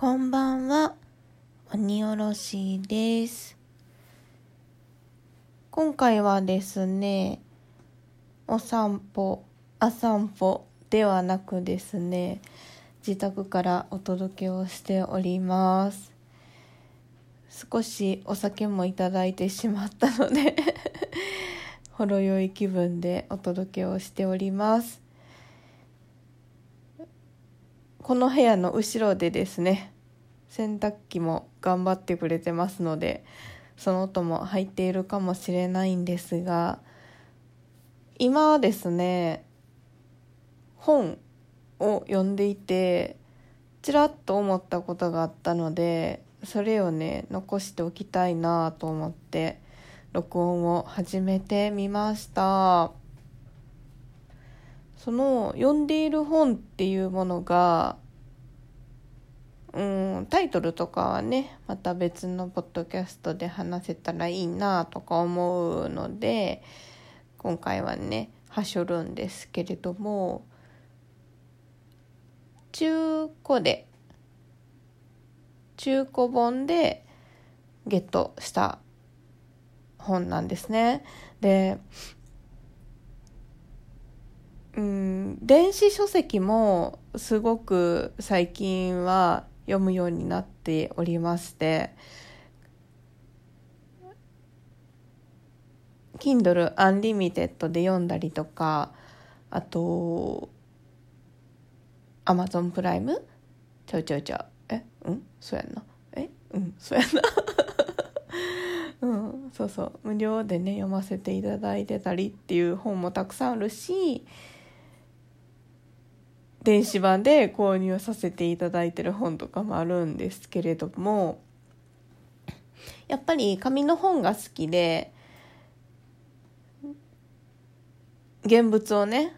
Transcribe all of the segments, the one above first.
こんばんは、鬼おろしです。今回はですね、お散歩、あ散歩ではなくですね、自宅からお届けをしております。少しお酒もいただいてしまったので ほろ酔い気分でお届けをしております。この部屋の後ろでですね洗濯機も頑張ってくれてますのでその音も入っているかもしれないんですが今はですね本を読んでいてちらっと思ったことがあったのでそれをね残しておきたいなと思って録音を始めてみました。その読んでいる本っていうものがうんタイトルとかはねまた別のポッドキャストで話せたらいいなとか思うので今回はねはしょるんですけれども中古で中古本でゲットした本なんですね。でうん電子書籍もすごく最近は読むようになっておりまして Kindle Unlimited で読んだりとかあと Amazon プライムちゃうちゃうちゃうえ？うん？そうやんな。え？うん？そうやんな。うん、そうそう。無料でね読ませていただいてたりっていう本もたくさんあるし電子版で購入させていただいてる本とかもあるんですけれどもやっぱり紙の本が好きで現物をね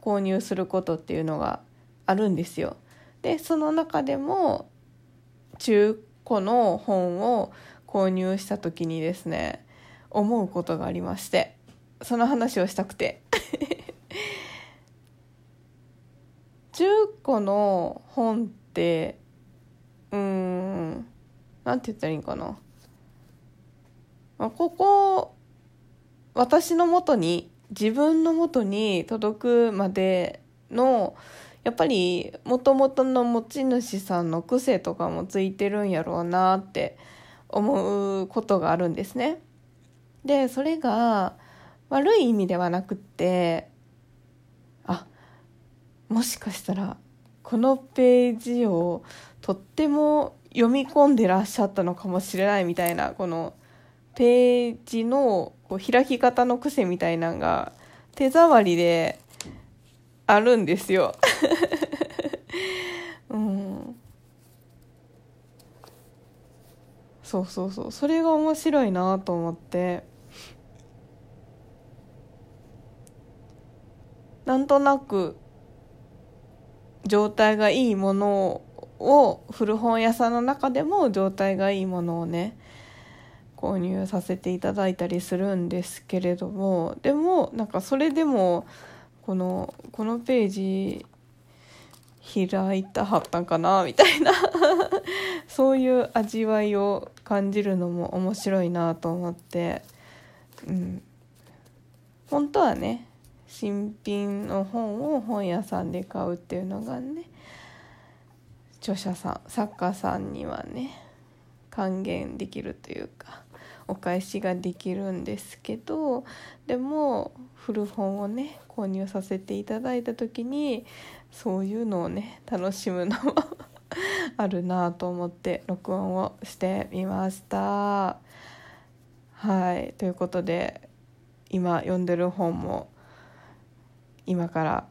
購入することっていうのがあるんですよ。でその中でも中古の本を購入した時にですね思うことがありましてその話をしたくて中古の本ってうーんなんて言ったらいいんかな、まあ、ここ私のもとに自分のもとに届くまでのやっぱりもともとの持ち主さんの癖とかもついてるんやろうなって思うことがあるんですね。でそれが悪い意味ではなくってあもしかしたらこのページをとっても読み込んでらっしゃったのかもしれないみたいなこのページのこう開き方の癖みたいなのが手触りであるんですよ。うん。そうそうそう。それが面白いなと思って。なんとなく状態がいいものを古本屋さんの中でも状態がいいものをね購入させていただいたりするんですけれどもでもなんかそれでもこのこのページ開いたはったんかなみたいな そういう味わいを感じるのも面白いなと思って、うん、本当はね新品の本を本屋さんで買うっていうのがね著者さん作家さんにはね還元できるというかお返しができるんですけどでも古本をね購入させていただいた時にそういうのをね楽しむのも あるなと思って録音をしてみました。はいということで今読んでる本も今から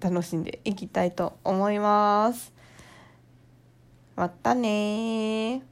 楽しんでいきたいと思います。またね